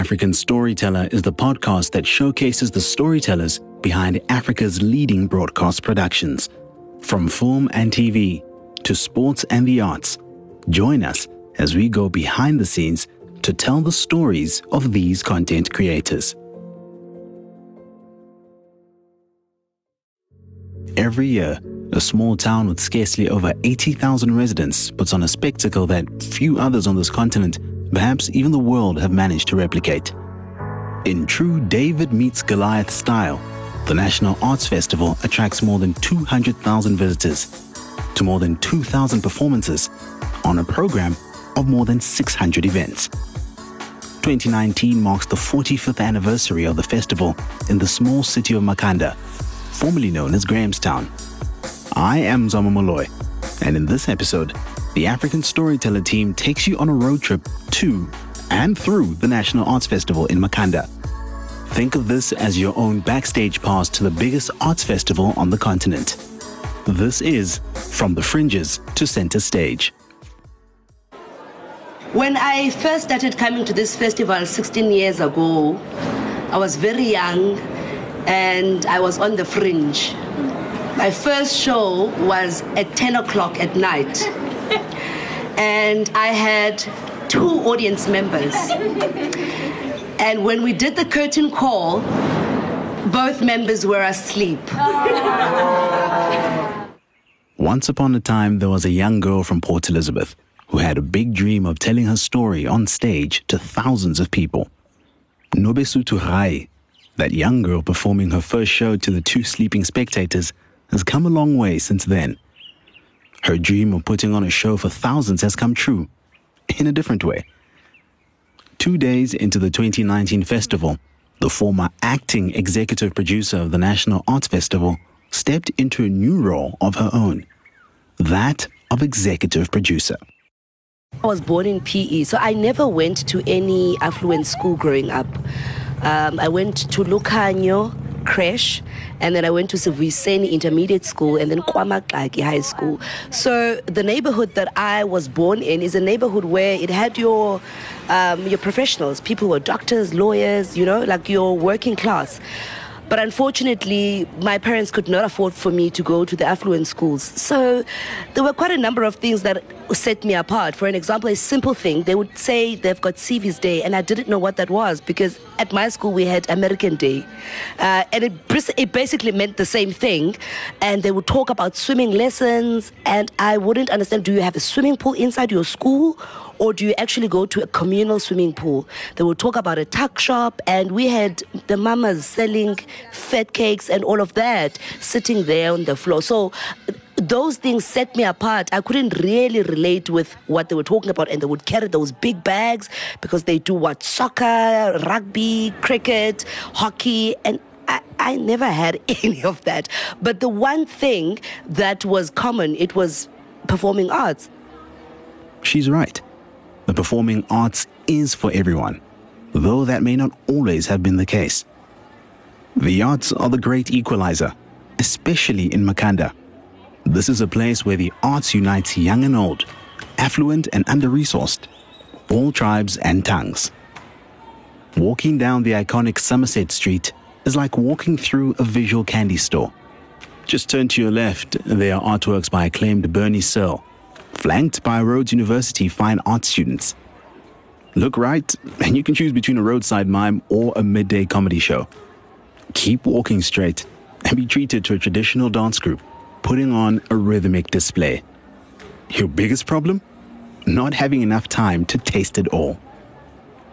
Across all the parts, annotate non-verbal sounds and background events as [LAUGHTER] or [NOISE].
African Storyteller is the podcast that showcases the storytellers behind Africa's leading broadcast productions. From film and TV to sports and the arts, join us as we go behind the scenes to tell the stories of these content creators. Every year, a small town with scarcely over 80,000 residents puts on a spectacle that few others on this continent, perhaps even the world, have managed to replicate. In true David meets Goliath style, the National Arts Festival attracts more than 200,000 visitors to more than 2,000 performances on a program of more than 600 events. 2019 marks the 45th anniversary of the festival in the small city of Makhanda, formerly known as Grahamstown. I am Zama Molloy, and in this episode, the African Storyteller team takes you on a road trip to and through the National Arts Festival in Makhanda. Think of this as your own backstage pass to the biggest arts festival on the continent. This is From the Fringes to Center Stage. When I first started coming to this festival 16 years ago, I was very young and I was on the fringe. My first show was at 10 o'clock at night. And I had two audience members. And when we did the curtain call, both members were asleep. Once upon a time, there was a young girl from Port Elizabeth who had a big dream of telling her story on stage to thousands of people. Nobesuthu Rayi, that young girl performing her first show to the two sleeping spectators, has come a long way since then. Her dream of putting on a show for thousands has come true, in a different way. Two days into the 2019 festival, the former acting executive producer of the National Arts Festival stepped into a new role of her own that of executive producer. I was born in PE, so I never went to any affluent school growing up. Um, I went to Lucanyo, creche and then I went to Sivuiseni Intermediate School and then Kwamakaki High School. So the neighborhood that I was born in is a neighborhood where it had your um, your professionals, people who were doctors, lawyers, you know, like your working class. But unfortunately, my parents could not afford for me to go to the affluent schools. So there were quite a number of things that set me apart. For an example, a simple thing, they would say they've got Civvies Day, and I didn't know what that was because at my school we had American Day. Uh, and it, it basically meant the same thing. And they would talk about swimming lessons, and I wouldn't understand do you have a swimming pool inside your school? Or do you actually go to a communal swimming pool? They would talk about a tuck shop, and we had the mamas selling fat cakes and all of that sitting there on the floor. So those things set me apart. I couldn't really relate with what they were talking about, and they would carry those big bags because they do what soccer, rugby, cricket, hockey, and I, I never had [LAUGHS] any of that. But the one thing that was common, it was performing arts. She's right. The performing arts is for everyone, though that may not always have been the case. The arts are the great equalizer, especially in Makhanda. This is a place where the arts unites young and old, affluent and under-resourced, all tribes and tongues. Walking down the iconic Somerset Street is like walking through a visual candy store. Just turn to your left, there are artworks by acclaimed Berni Searle, flanked by Rhodes University fine art students. Look right, [LAUGHS] and you can choose between a roadside mime or a midday comedy show. Keep walking straight and be treated to a traditional dance group putting on a rhythmic display. Your biggest problem? Not having enough time to taste it all.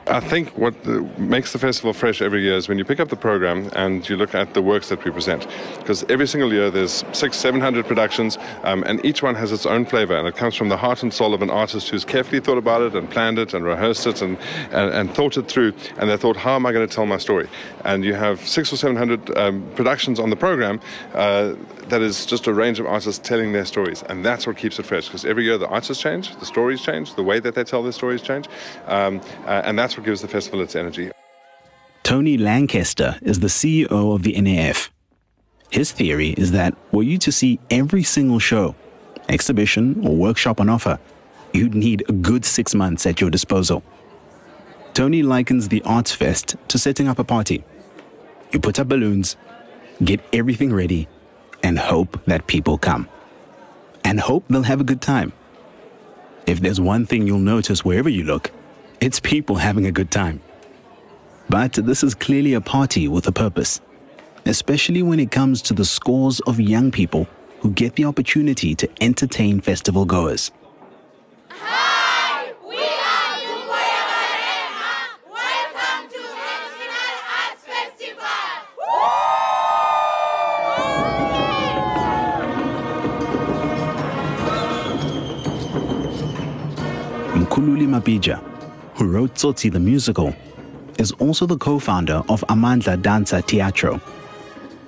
I think what the, makes the festival fresh every year is when you pick up the program and you look at the works that we present. Because every single year there's six, seven hundred productions, um, and each one has its own flavor, and it comes from the heart and soul of an artist who's carefully thought about it and planned it and rehearsed it and, and, and thought it through. And they thought, how am I going to tell my story? And you have six or seven hundred um, productions on the program. Uh, that is just a range of artists telling their stories, and that's what keeps it fresh. Because every year the artists change, the stories change, the way that they tell their stories change, um, uh, and that's what gives the festival its energy. Tony Lankester is the CEO of the NAF. His theory is that were you to see every single show, exhibition, or workshop on offer, you'd need a good six months at your disposal. Tony likens the Arts Fest to setting up a party. You put up balloons, get everything ready, and hope that people come. And hope they'll have a good time. If there's one thing you'll notice wherever you look, it's people having a good time. But this is clearly a party with a purpose, especially when it comes to the scores of young people who get the opportunity to entertain festival goers. Hi, we are Welcome to National Arts Festival. Mkululi Mapija, who wrote Tsotsi the musical, is also the co-founder of Amandla Danza Teatro,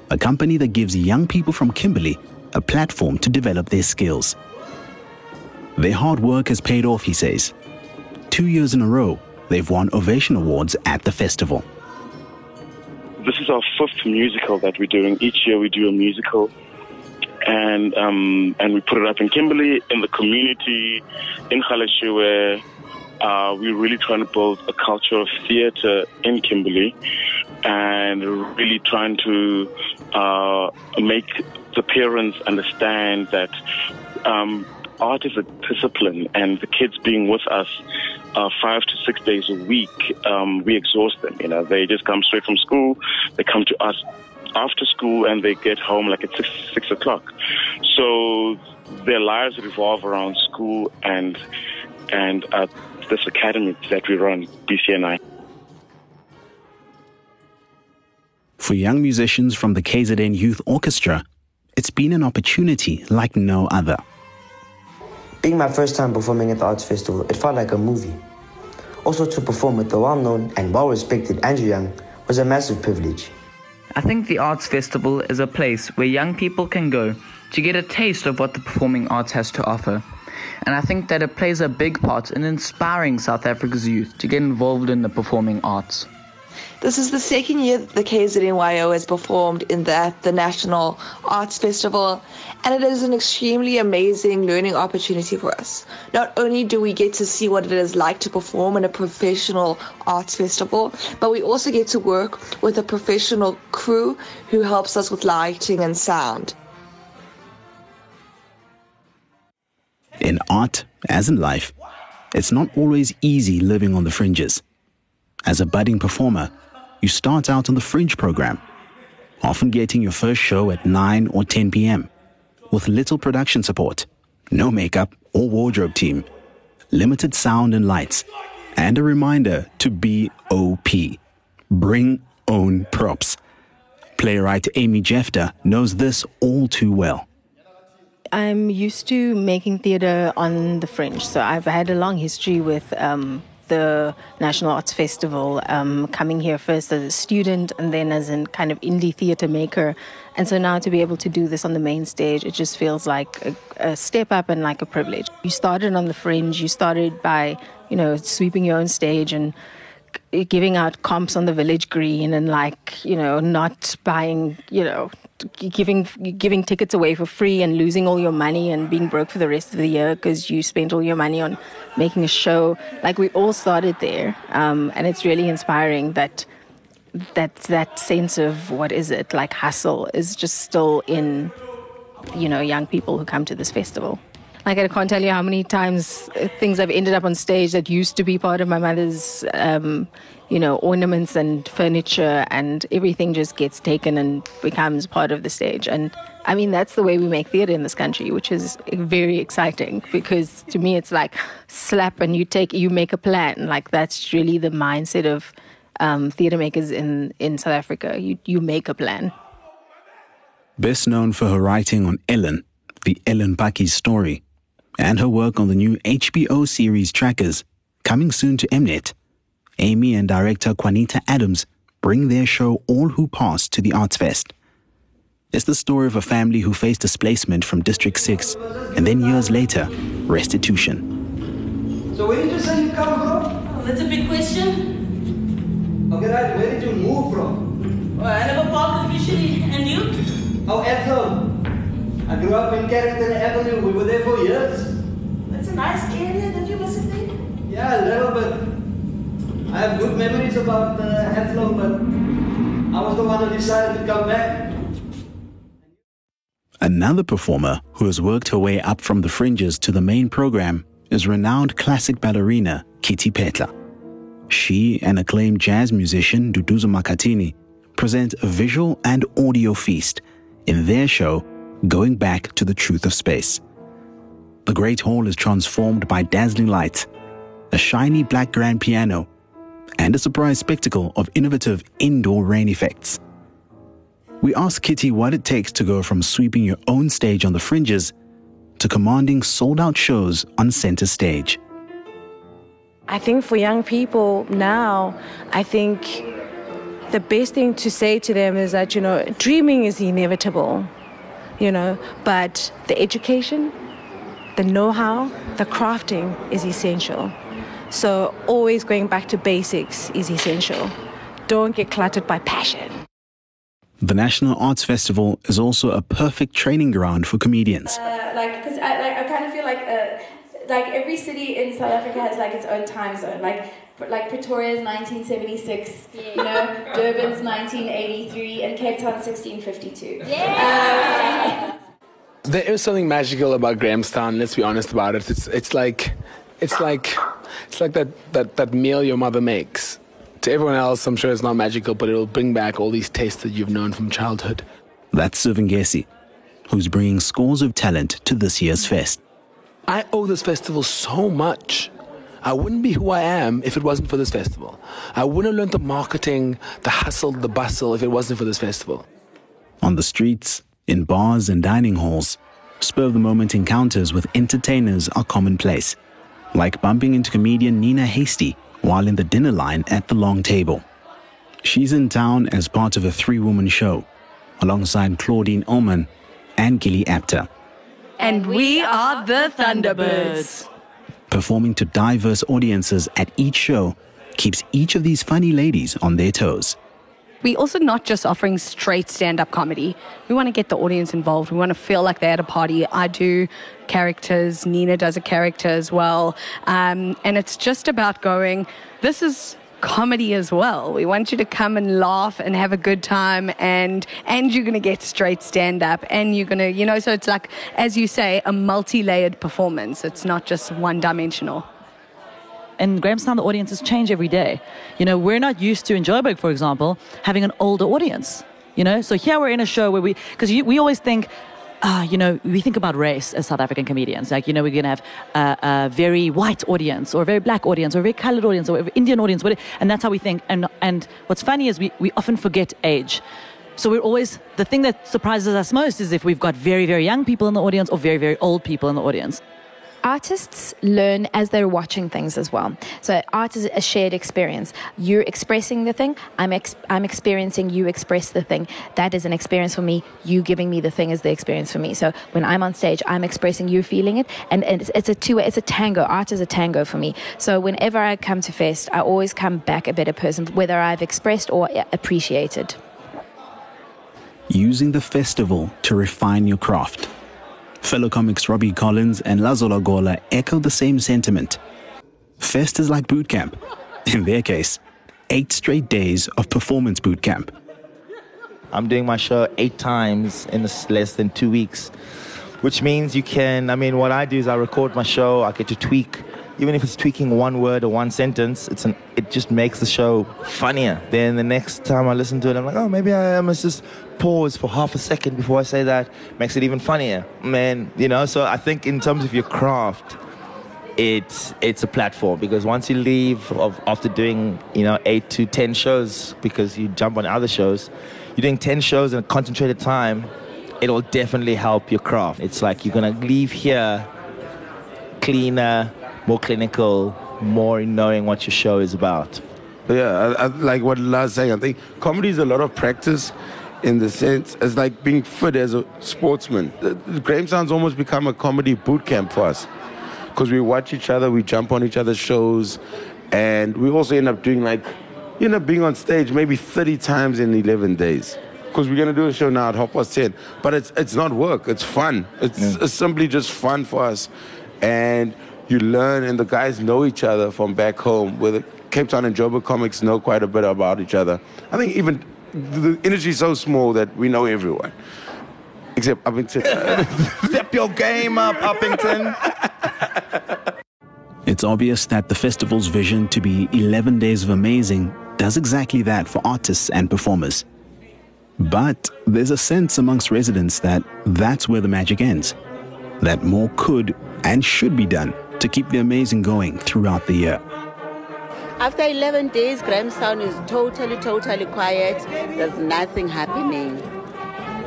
a company that gives young people from Kimberley a platform to develop their skills. Their hard work has paid off, he says. Two years in a row, they've won Ovation Awards at the festival. This is our fifth musical that we're doing. Each year we do a musical, and um, and we put it up in Kimberley, in the community, in Galeshewe. Uh, we're really trying to build a culture of theatre in Kimberley, and really trying to uh, make the parents understand that um, art is a discipline, and the kids being with us uh, five to six days a week, um, we exhaust them. You know, they just come straight from school, they come to us after school, and they get home like at six six o'clock. So their lives revolve around school and and uh, this academy that we run, BCNI. For young musicians from the KZN Youth Orchestra, it's been an opportunity like no other. Being my first time performing at the Arts Festival, it felt like a movie. Also, to perform with the well known and well respected Andrew Young was a massive privilege. I think the Arts Festival is a place where young people can go to get a taste of what the performing arts has to offer. And I think that it plays a big part in inspiring South Africa's youth to get involved in the performing arts. This is the second year that the KZNYO has performed in the, the National Arts Festival, and it is an extremely amazing learning opportunity for us. Not only do we get to see what it is like to perform in a professional arts festival, but we also get to work with a professional crew who helps us with lighting and sound. In art, as in life, it's not always easy living on the fringes. As a budding performer, you start out on the fringe program, often getting your first show at 9 or 10 p.m., with little production support, no makeup or wardrobe team, limited sound and lights, and a reminder to be OP. Bring own props. Playwright Amy Jephta knows this all too well. I'm used to making theatre on the fringe, so I've had a long history with um, the National Arts Festival, um, coming here first as a student and then as a kind of indie theatre maker. And so now to be able to do this on the main stage, it just feels like a, a step up and like a privilege. You started on the fringe, you started by, you know, sweeping your own stage and giving out comps on the village green and like you know not buying you know giving giving tickets away for free and losing all your money and being broke for the rest of the year because you spent all your money on making a show. Like we all started there um, and it's really inspiring that that that sense of what is it? Like hustle is just still in you know young people who come to this festival. Like I can't tell you how many times uh, things I've ended up on stage that used to be part of my mother's, um, you know, ornaments and furniture, and everything just gets taken and becomes part of the stage. And I mean, that's the way we make theatre in this country, which is very exciting because to me, it's like slap and you take, you make a plan. Like that's really the mindset of um, theatre makers in in South Africa. You you make a plan. Best known for her writing on Ellen, the Ellen Pakkies story and her work on the new HBO series Trackers, coming soon to Mnet. Amy and director Juanita Adams bring their show All Who Pass to the Arts Fest. It's the story of a family who faced displacement from District 6 and then years later, restitution. So where did you say you come from? Oh, that's a big question. Okay, right. Where did you move from? Well, I never parked officially. And you? Oh, Ethel. I grew up in Carrington Avenue. We were there for years. That's a nice area that you visited. Yeah, a little bit. I have good memories about uh, the Athlone, but I was the one who decided to come back. Another performer who has worked her way up from the fringes to the main program is renowned classic ballerina Kitty Phetla. She and acclaimed jazz musician Duduzu Makhathini present a visual and audio feast in their show Going Back to the Truth of Space. The Great Hall is transformed by dazzling lights, a shiny black grand piano, and a surprise spectacle of innovative indoor rain effects. We ask Kitty what it takes to go from sweeping your own stage on the fringes to commanding sold out shows on center stage. I think for young people now, I think the best thing to say to them is that, you know, dreaming is inevitable, you know, but the education, the know how, the crafting is essential. So always going back to basics is essential. Don't get cluttered by passion. The National Arts Festival is also a perfect training ground for comedians. Uh, like, because I, like, I kind of feel like, uh, like every city in South Africa has like its own time zone. Like, like Pretoria's 1976, you know, [LAUGHS] Durban's 1983, and Cape Town's 1652. Yeah. There is something magical about Grahamstown. Let's be honest about it. It's it's like, it's like, it's like that that that meal your mother makes. To everyone else, I'm sure it's not magical, but it'll bring back all these tastes that you've known from childhood. That's Siv Ngesi, who's bringing scores of talent to this year's fest. I owe this festival so much. I wouldn't be who I am if it wasn't for this festival. I wouldn't have learned the marketing, the hustle, the bustle if it wasn't for this festival. On the streets, in bars and dining halls, spur of the moment encounters with entertainers are commonplace, like bumping into comedian Nina Hastie while in the dinner line at the long table. She's in town as part of a three woman show, alongside Claudine Ullman and Gilly Apter, And we are the Thunderbirds. performing to diverse audiences at each show keeps each of these funny ladies on their toes. We also not just offering straight stand-up comedy. We want to get the audience involved. We want to feel like they're at a party. I do characters. Nina does a character as well, um, and it's just about going. This is comedy as well. We want you to come and laugh and have a good time, and and you're going to get straight stand-up, and you're going to, you know. So it's like, as you say, a multi-layered performance. It's not just one-dimensional. In Grahamstown, the audiences change every day. You know, we're not used to in Joburg, for example, having an older audience. You know, so here we're in a show where we, because we always think, uh, you know, we think about race as South African comedians. Like, you know, we're going to have a, a very white audience or a very black audience or a very colored audience or an Indian audience. And that's how we think. And, and what's funny is we, we often forget age. So we're always, the thing that surprises us most is if we've got very, very young people in the audience or very, very old people in the audience. Artists learn as they're watching things as well. So art is a shared experience. You're expressing the thing. I'm ex- I'm experiencing you express the thing. That is an experience for me. You giving me the thing is the experience for me. So when I'm on stage, I'm expressing you feeling it, and, and it's, it's a two. It's a tango. Art is a tango for me. So whenever I come to Fest, I always come back a better person, whether I've expressed or appreciated. Using the festival to refine your craft. Fellow comics Robbie Collins and Lazola Gola echo the same sentiment. Fest is like boot camp. [LAUGHS] In their case, eight straight days of performance boot camp. I'm doing my show eight times in less than two weeks, which means you can. I mean, what I do is I record my show. I get to tweak, even if it's tweaking one word or one sentence. It's an. It just makes the show funnier. Then the next time I listen to it, I'm like, oh, maybe I must just pause for half a second before I say that. Makes it even funnier, man. You know. So I think in terms of your craft, it's it's a platform because once you leave of, after doing you know eight to ten shows because you jump on other shows you're doing 10 shows in a concentrated time it'll definitely help your craft it's like you're gonna leave here cleaner more clinical more in knowing what your show is about Yeah, I, I, like what Lars saying. I think comedy is a lot of practice in the sense it's like being fit as a sportsman. Uh, the- the Grahamstown's almost become a comedy boot camp for us because we watch each other, we jump on each other's shows, and we also end up doing like, you know, being on stage maybe 30 times in 11 days. Because we're gonna do a show now at half past 10, but it's it's not work, it's fun. It's, it's simply just fun for us, and you learn, and the guys know each other from back home, where the Cape Town and Joburg comics know quite a bit about each other. I think even the industry is so small that we know everyone. Except Upington. [LAUGHS] Step your game up, Upington. It's obvious that the festival's vision to be 11 days of amazing does exactly that for artists and performers. But there's a sense amongst residents that that's where the magic ends, that more could and should be done to keep the amazing going throughout the year. After 11 days, Grahamstown is totally, totally quiet. There's nothing happening.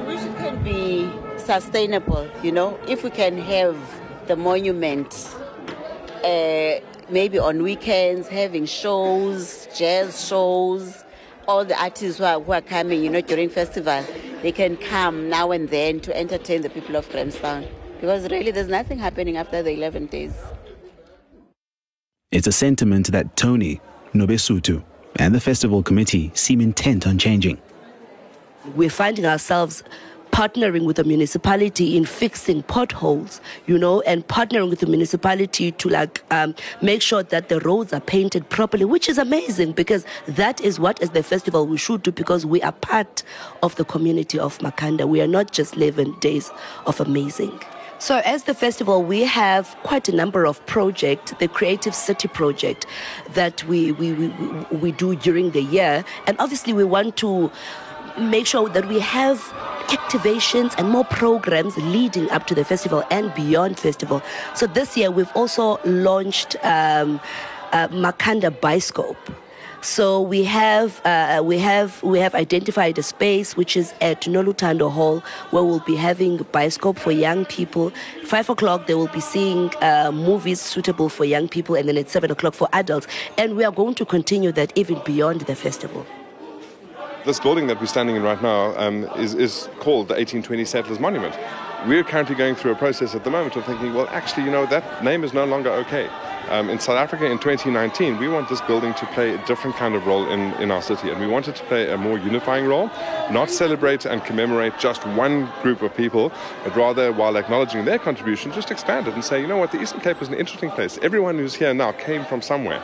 It can be sustainable, you know, if we can have the monument uh, maybe on weekends, having shows, jazz shows, all the artists who are, who are coming, you know, during festival, they can come now and then to entertain the people of Grahamstown. Because really, there's nothing happening after the 11 days. It's a sentiment that Tony, Nobesuthu, and the festival committee seem intent on changing. We're finding ourselves partnering with the municipality in fixing potholes, you know, and partnering with the municipality to like um, make sure that the roads are painted properly, which is amazing because that is what, as the festival, we should do because we are part of the community of Makhanda. We are not just 11 days of amazing. So, as the festival, we have quite a number of projects, the Creative City project that we, we, we, we do during the year. And obviously, we want to make sure that we have activations and more programs leading up to the festival and beyond festival. So this year we've also launched um, uh, Makhanda Biscope. So we have uh, we have we have identified a space which is at Nolutando Hall where we'll be having bioscope for young people. Five o'clock they will be seeing uh, movies suitable for young people, and then at seven o'clock for adults. And we are going to continue that even beyond the festival. This building that we're standing in right now um, is, is called the 1820 Settlers Monument. We're currently going through a process at the moment of thinking, well, actually, you know, that name is no longer okay. Um, in South Africa in 2019, we want this building to play a different kind of role in, in our city, and we want it to play a more unifying role, not celebrate and commemorate just one group of people, but rather, while acknowledging their contribution, just expand it and say, you know what, the Eastern Cape is an interesting place. Everyone who's here now came from somewhere.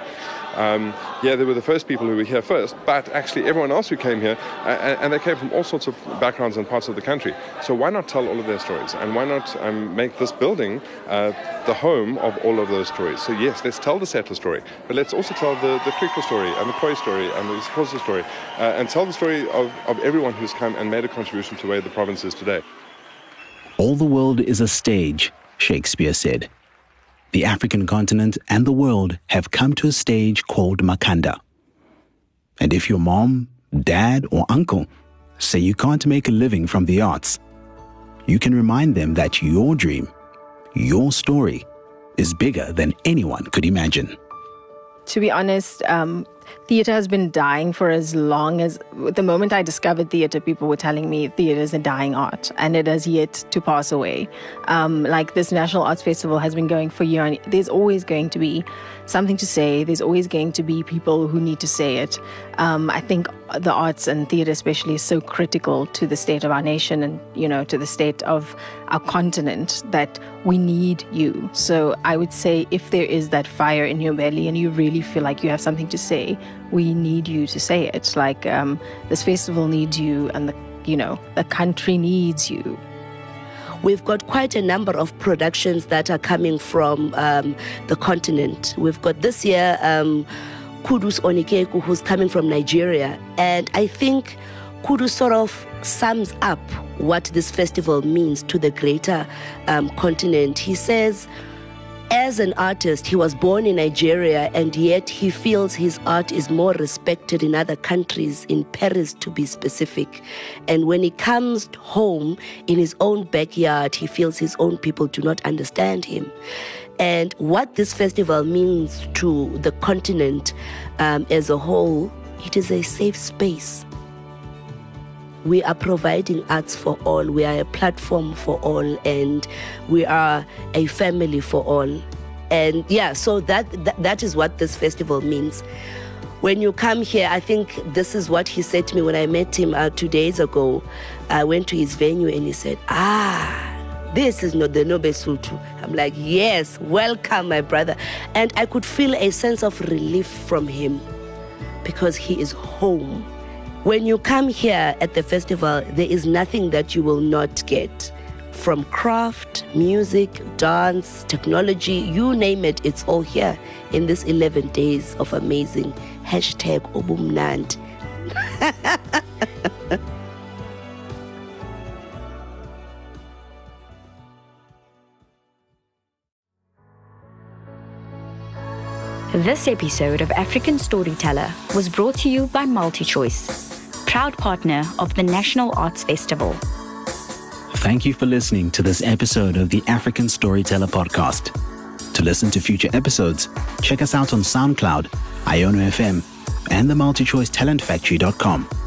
Um, yeah, they were the first people who were here first, but actually everyone else who came here, uh, and they came from all sorts of backgrounds and parts of the country. So why not tell all of their stories? And why not um, make this building uh, the home of all of those stories? So yes, let's tell the settler story, but let's also tell the, the story and the Khoi story and the Xhosa story, uh, and tell the story of, of everyone who's come and made a contribution to where the province is today. All the world is a stage, Shakespeare said the African continent and the world have come to a stage called Makhanda. And if your mom, dad, or uncle say you can't make a living from the arts, you can remind them that your dream, your story, is bigger than anyone could imagine. To be honest, um, theater has been dying for as long as the moment I discovered theater, people were telling me theater is a dying art and it has yet to pass away. Um, like this National Arts Festival has been going for years. There's always going to be something to say. There's always going to be people who need to say it. Um, I think the arts and theater, especially, is so critical to the state of our nation and you know to the state of our continent that we need you. So I would say if there is that fire in your belly and you really feel like you have something to say, we need you to say it. Like um, this festival needs you, and the you know the country needs you. We've got quite a number of productions that are coming from um, the continent. We've got this year um, Qudus Onikeku, who's coming from Nigeria, and I think Qudus sort of sums up what this festival means to the greater um, continent. He says as an artist, he was born in Nigeria and yet he feels his art is more respected in other countries, in Paris to be specific. And when he comes home in his own backyard, he feels his own people do not understand him. And what this festival means to the continent um, as a whole, it is a safe space. We are providing arts for all. We are a platform for all, and we are a family for all. And yeah, so that, that, that is what this festival means. When you come here, I think this is what he said to me when I met him uh, two days ago. I went to his venue and he said, Ah, this is not the Nobesuthu. I'm like, yes, welcome, my brother. And I could feel a sense of relief from him because he is home. When you come here at the festival, there is nothing that you will not get. From craft, music, dance, technology, you name it, it's all here in this 11 days of amazing hashtag Obumnand. [LAUGHS] This episode of African Storyteller was brought to you by MultiChoice, proud partner of the National Arts Festival. Thank you for listening to this episode of the African Storyteller Podcast. To listen to future episodes, check us out on SoundCloud, Iono FM, and the multichoicetalentfactory.com.